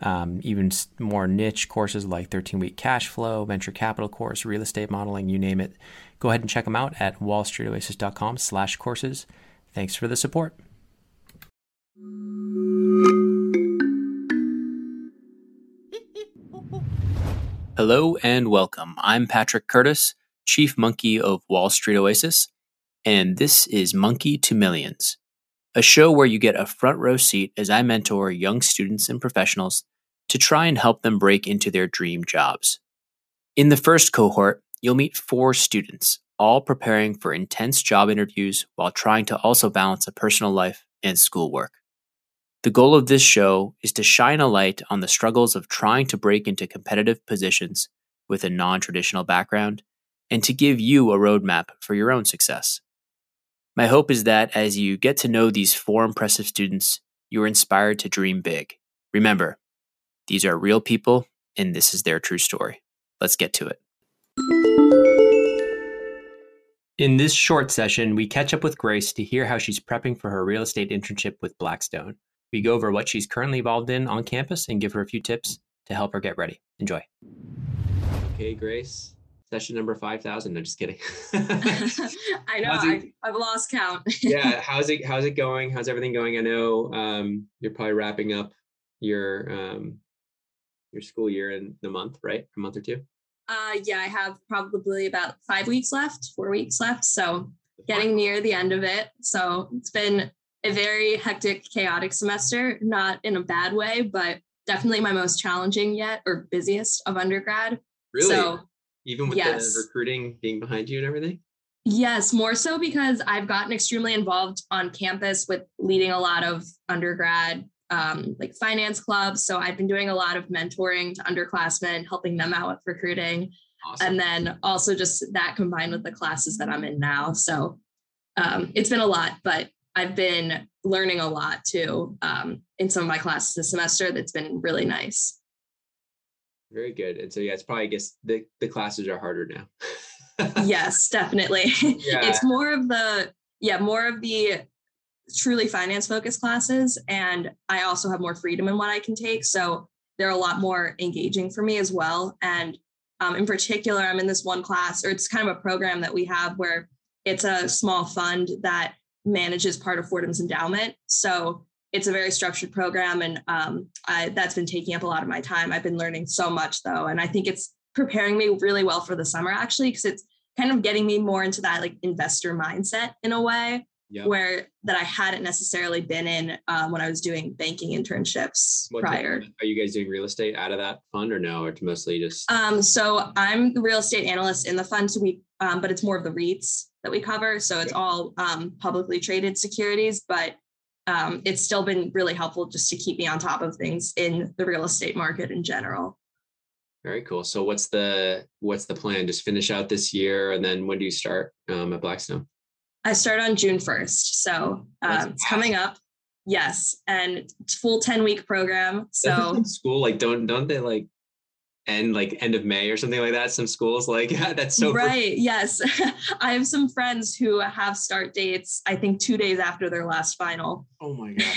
um, even more niche courses like 13 week cash flow, venture capital course, real estate modeling, you name it Go ahead and check them out at wallstreetoasis.com slash courses. Thanks for the support. Hello and welcome. I'm Patrick Curtis, Chief Monkey of Wall Street Oasis, and this is Monkey to Millions, a show where you get a front row seat as I mentor young students and professionals to try and help them break into their dream jobs. In the first cohort, you'll meet four students, all preparing for intense job interviews while trying to also balance a personal life and schoolwork. The goal of this show is to shine a light on the struggles of trying to break into competitive positions with a non traditional background and to give you a roadmap for your own success. My hope is that as you get to know these four impressive students, you are inspired to dream big. Remember, these are real people and this is their true story. Let's get to it. In this short session, we catch up with Grace to hear how she's prepping for her real estate internship with Blackstone. We go over what she's currently involved in on campus and give her a few tips to help her get ready. Enjoy. Okay, Grace. Session number 5,000. I'm just kidding. I know. I, have lost count. yeah. How's it, how's it going? How's everything going? I know um, you're probably wrapping up your um, your school year in the month, right? A month or two? Uh, yeah, I have probably about five weeks left, four weeks left. So getting near the end of it. So it's been a very hectic, chaotic semester, not in a bad way, but definitely my most challenging yet or busiest of undergrad. Really? So, Even with yes. the recruiting being behind you and everything? Yes, more so because I've gotten extremely involved on campus with leading a lot of undergrad um, like finance clubs. So I've been doing a lot of mentoring to underclassmen, helping them out with recruiting. Awesome. And then also just that combined with the classes that I'm in now. So um, it's been a lot, but I've been learning a lot too um, in some of my classes this semester. That's been really nice. Very good. And so yeah, it's probably I guess the, the classes are harder now. yes, definitely. Yeah. It's more of the yeah, more of the truly finance focused classes and i also have more freedom in what i can take so they're a lot more engaging for me as well and um, in particular i'm in this one class or it's kind of a program that we have where it's a small fund that manages part of fordham's endowment so it's a very structured program and um, I, that's been taking up a lot of my time i've been learning so much though and i think it's preparing me really well for the summer actually because it's kind of getting me more into that like investor mindset in a way yep. where that I hadn't necessarily been in um, when I was doing banking internships what prior. Are you guys doing real estate out of that fund or no? Or it's mostly just um, so I'm the real estate analyst in the fund, so we um, but it's more of the REITs that we cover. So it's all um, publicly traded securities, but um, it's still been really helpful just to keep me on top of things in the real estate market in general. Very cool. So what's the what's the plan? Just finish out this year, and then when do you start um, at Blackstone? I start on June 1st. So um, it's coming up. Yes. And it's full 10 week program. So school, like don't don't they like end like end of May or something like that? Some schools like yeah, that's so right. Yes. I have some friends who have start dates, I think two days after their last final. Oh my God.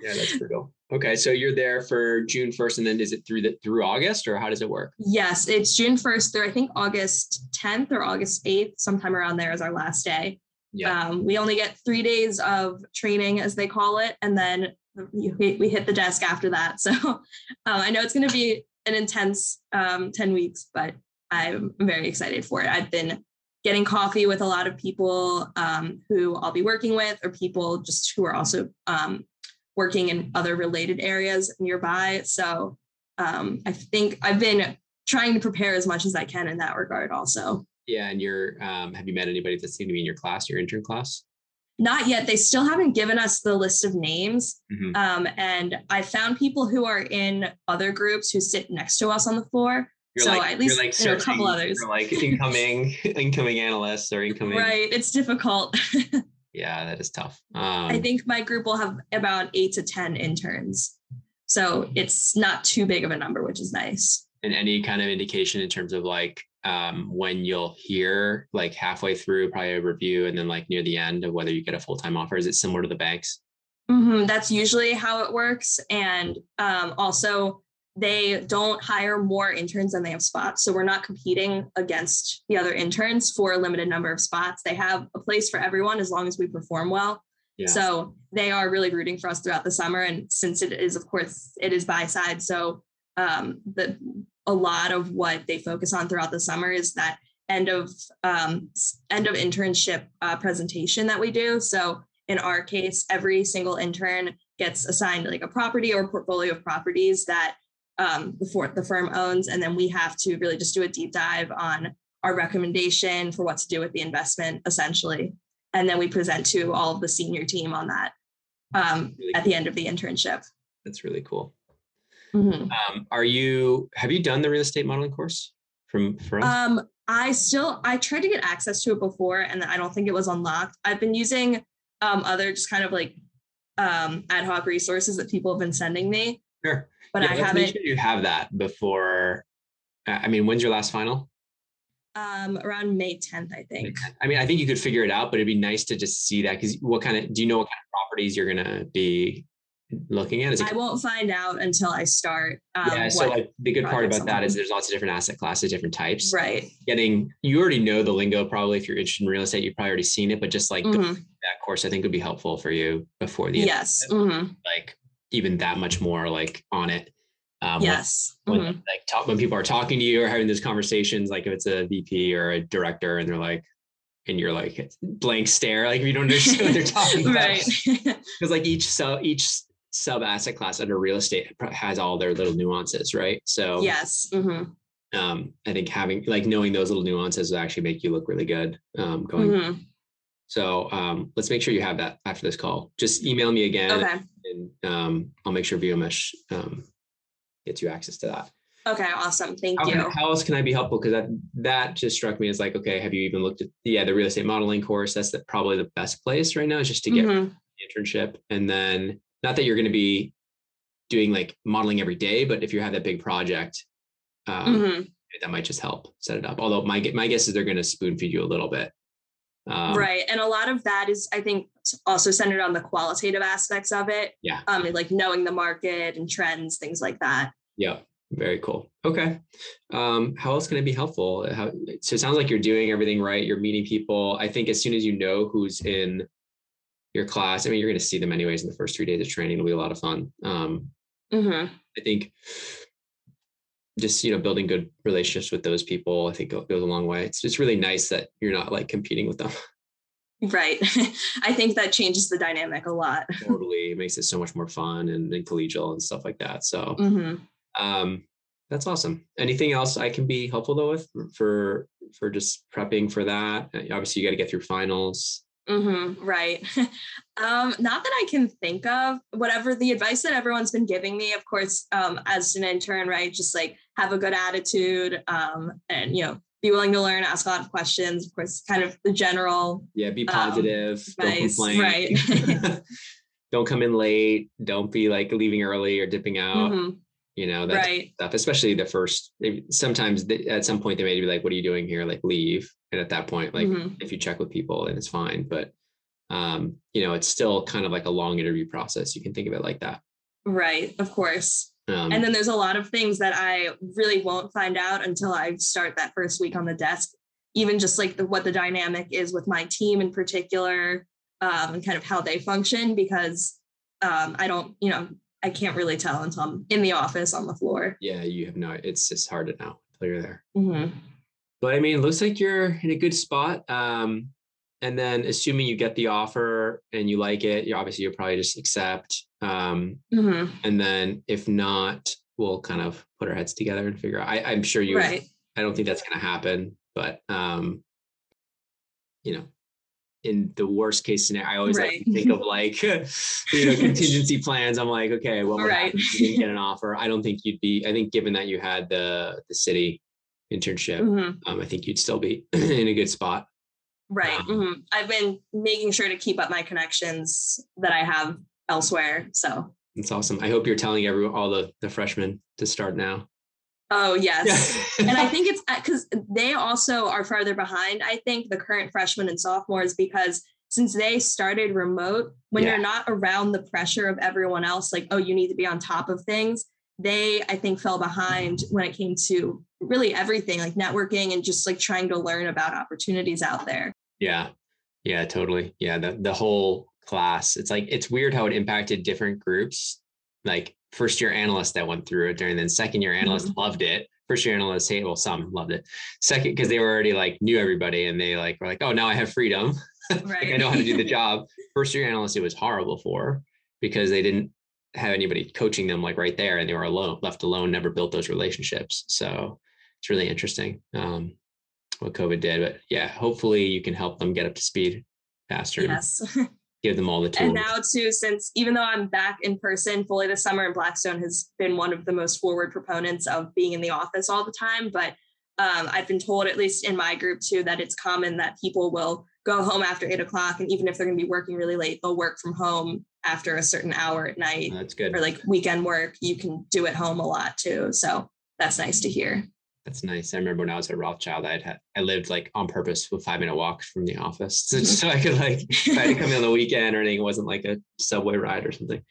yeah, that's brutal. Okay, so you're there for June 1st, and then is it through the through August, or how does it work? Yes, it's June 1st through I think August 10th or August 8th, sometime around there is our last day. Yeah. Um, we only get three days of training, as they call it, and then we, we hit the desk after that. So um, I know it's going to be an intense um, 10 weeks, but I'm very excited for it. I've been getting coffee with a lot of people um, who I'll be working with, or people just who are also um, working in other related areas nearby. So um, I think I've been trying to prepare as much as I can in that regard, also. Yeah, and you're um, have you met anybody that's going to be in your class, your intern class? Not yet. They still haven't given us the list of names. Mm-hmm. Um, and I found people who are in other groups who sit next to us on the floor. You're so like, at least like a couple others. like incoming incoming analysts or incoming. Right. It's difficult. yeah, that is tough. Um, I think my group will have about eight to 10 interns. So it's not too big of a number, which is nice. And any kind of indication in terms of like um, when you'll hear like halfway through probably a review and then like near the end of whether you get a full-time offer is it similar to the banks mm-hmm. that's usually how it works and um, also they don't hire more interns than they have spots so we're not competing against the other interns for a limited number of spots they have a place for everyone as long as we perform well yeah. so they are really rooting for us throughout the summer and since it is of course it is buy side so um, the a lot of what they focus on throughout the summer is that end of um, end of internship uh, presentation that we do. So in our case, every single intern gets assigned like a property or portfolio of properties that um, the, for, the firm owns, and then we have to really just do a deep dive on our recommendation for what to do with the investment, essentially, and then we present to all of the senior team on that um, really at the end of the internship. That's really cool. Mm-hmm. Um, are you have you done the real estate modeling course from from? Um, I still I tried to get access to it before, and I don't think it was unlocked. I've been using um, other just kind of like um, ad hoc resources that people have been sending me. Sure, but yeah, I haven't. Make sure you have that before. I mean, when's your last final? Um, around May 10th, I think. I mean, I think you could figure it out, but it'd be nice to just see that because what kind of do you know what kind of properties you're gonna be looking at? Is it- I won't find out until I start. Um, yeah. So like the good part about that is there's lots of different asset classes, different types. Right. Getting you already know the lingo probably if you're interested in real estate, you've probably already seen it, but just like mm-hmm. that course, I think would be helpful for you before the yes. Mm-hmm. Like even that much more like on it. Um, yes. When, mm-hmm. like talk, when people are talking to you or having those conversations, like if it's a VP or a director and they're like, and you're like blank stare, like you don't understand what they're talking about. right. Because like each so each sub asset class under real estate has all their little nuances, right? So yes, mm-hmm. um, I think having like knowing those little nuances will actually make you look really good um, going. Mm-hmm. So um, let's make sure you have that after this call. Just email me again, okay. and um, I'll make sure VOMesh um, gets you access to that. Okay, awesome. Thank how you. Can, how else can I be helpful? Because that that just struck me as like, okay, have you even looked at yeah the real estate modeling course? That's the, probably the best place right now, is just to get mm-hmm. internship, and then not that you're going to be doing like modeling every day, but if you have that big project, um, mm-hmm. that might just help set it up. Although my my guess is they're going to spoon feed you a little bit. Um, right, and a lot of that is, I think, also centered on the qualitative aspects of it. Yeah, um, like knowing the market and trends, things like that. Yeah, very cool. Okay, um, how else can it be helpful? How, so it sounds like you're doing everything right. You're meeting people. I think as soon as you know who's in your class. I mean, you're going to see them anyways in the first three days of training. It'll be a lot of fun. Um, mm-hmm. I think just you know building good relationships with those people, I think goes a long way. It's just really nice that you're not like competing with them. Right. I think that changes the dynamic a lot. totally, it makes it so much more fun and, and collegial and stuff like that. So, mm-hmm. um, that's awesome. Anything else I can be helpful though with for for just prepping for that? Obviously, you got to get through finals. Mm-hmm, right. um, not that I can think of. Whatever the advice that everyone's been giving me, of course, um, as an intern, right? Just like have a good attitude um, and, you know, be willing to learn, ask a lot of questions. Of course, kind of the general. Yeah, be um, positive. advice, don't complain. Right. don't come in late. Don't be like leaving early or dipping out. Mm-hmm you know that right. stuff especially the first sometimes they, at some point they may be like what are you doing here like leave at that point like mm-hmm. if you check with people and it's fine but um you know it's still kind of like a long interview process you can think of it like that right of course um, and then there's a lot of things that i really won't find out until i start that first week on the desk even just like the, what the dynamic is with my team in particular um, and kind of how they function because um, i don't you know I can't really tell until I'm in the office on the floor. Yeah, you have no. It's just hard to know until you're there. Mm-hmm. But I mean, it looks like you're in a good spot. Um, and then, assuming you get the offer and you like it, you obviously you'll probably just accept. Um, mm-hmm. And then, if not, we'll kind of put our heads together and figure out. I, I'm sure you. Right. I don't think that's going to happen, but um, you know, in the worst case scenario, I always right. like think of like, you know, contingency plans. I'm like, okay, well, right. you didn't get an offer? I don't think you'd be, I think given that you had the, the Citi internship, mm-hmm. um, I think you'd still be in a good spot. Right. Um, mm-hmm. I've been making sure to keep up my connections that I have elsewhere. So that's awesome. I hope you're telling everyone, all the, the freshmen to start now. Oh yes, and I think it's because uh, they also are farther behind. I think the current freshmen and sophomores because since they started remote, when yeah. you're not around the pressure of everyone else, like oh you need to be on top of things, they I think fell behind when it came to really everything like networking and just like trying to learn about opportunities out there. Yeah, yeah, totally. Yeah, the the whole class. It's like it's weird how it impacted different groups. Like first year analysts that went through it during then second year analysts mm-hmm. loved it first year analysts hate well some loved it second because they were already like knew everybody and they like were like oh now i have freedom right. like i know how to do the job first year analysts it was horrible for because they didn't have anybody coaching them like right there and they were alone left alone never built those relationships so it's really interesting um, what covid did but yeah hopefully you can help them get up to speed faster yes give them all the tools. And now too, since even though I'm back in person fully this summer, and Blackstone has been one of the most forward proponents of being in the office all the time, but um, I've been told, at least in my group too, that it's common that people will go home after eight o'clock, and even if they're going to be working really late, they'll work from home after a certain hour at night. That's good. Or like weekend work, you can do at home a lot too. So that's nice to hear. That's nice. I remember when I was at Rothschild, I had I lived like on purpose with five minute walk from the office, so, so I could like if I had to come in on the weekend or anything. It wasn't like a subway ride or something.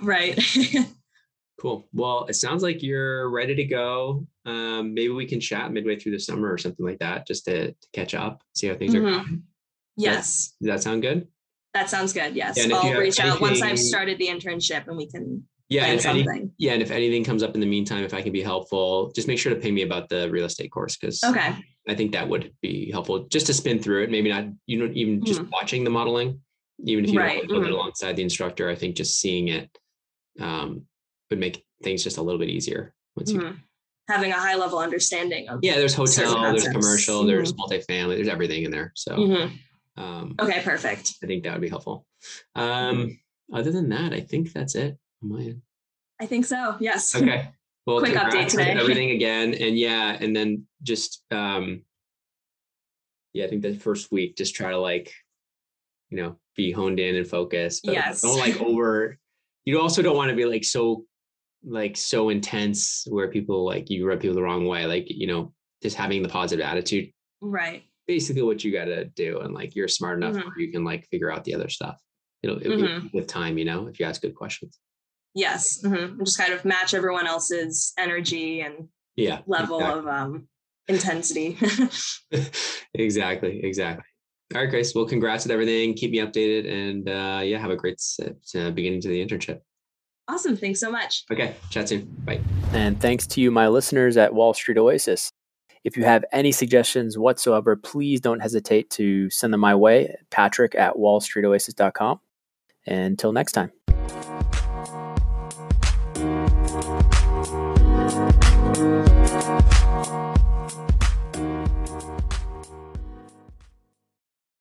Right. cool. Well, it sounds like you're ready to go. Um, maybe we can chat midway through the summer or something like that, just to, to catch up, see how things mm-hmm. are going. Yes. Does that, does that sound good? That sounds good. Yes. Yeah, I'll reach anything, out once I've started the internship and we can yeah and if any, yeah and if anything comes up in the meantime if i can be helpful just make sure to ping me about the real estate course because okay i think that would be helpful just to spin through it maybe not you know even just mm. watching the modeling even if you right. don't build mm. it mm-hmm. alongside the instructor i think just seeing it um, would make things just a little bit easier once mm. you mm-hmm. having a high level understanding of yeah there's hotel there's commercial mm-hmm. there's multifamily there's everything in there so mm-hmm. Um, okay perfect i think that would be helpful um, other than that i think that's it I think so. Yes. Okay. Well, quick update today. Everything again, and yeah, and then just um, yeah, I think the first week, just try to like, you know, be honed in and focused. But yes. Don't like over. You also don't want to be like so, like so intense where people like you rub people the wrong way. Like you know, just having the positive attitude. Right. Basically, what you got to do, and like you're smart enough mm-hmm. you can like figure out the other stuff. It'll, it'll mm-hmm. with time, you know, if you ask good questions. Yes. Mm-hmm. Just kind of match everyone else's energy and yeah level exactly. of um, intensity. exactly. Exactly. All right, Grace. Well, congrats with everything. Keep me updated, and uh, yeah, have a great uh, beginning to the internship. Awesome. Thanks so much. Okay. Chat soon. Bye. And thanks to you, my listeners at Wall Street Oasis. If you have any suggestions whatsoever, please don't hesitate to send them my way, patrick at wallstreetoasis.com. Until next time.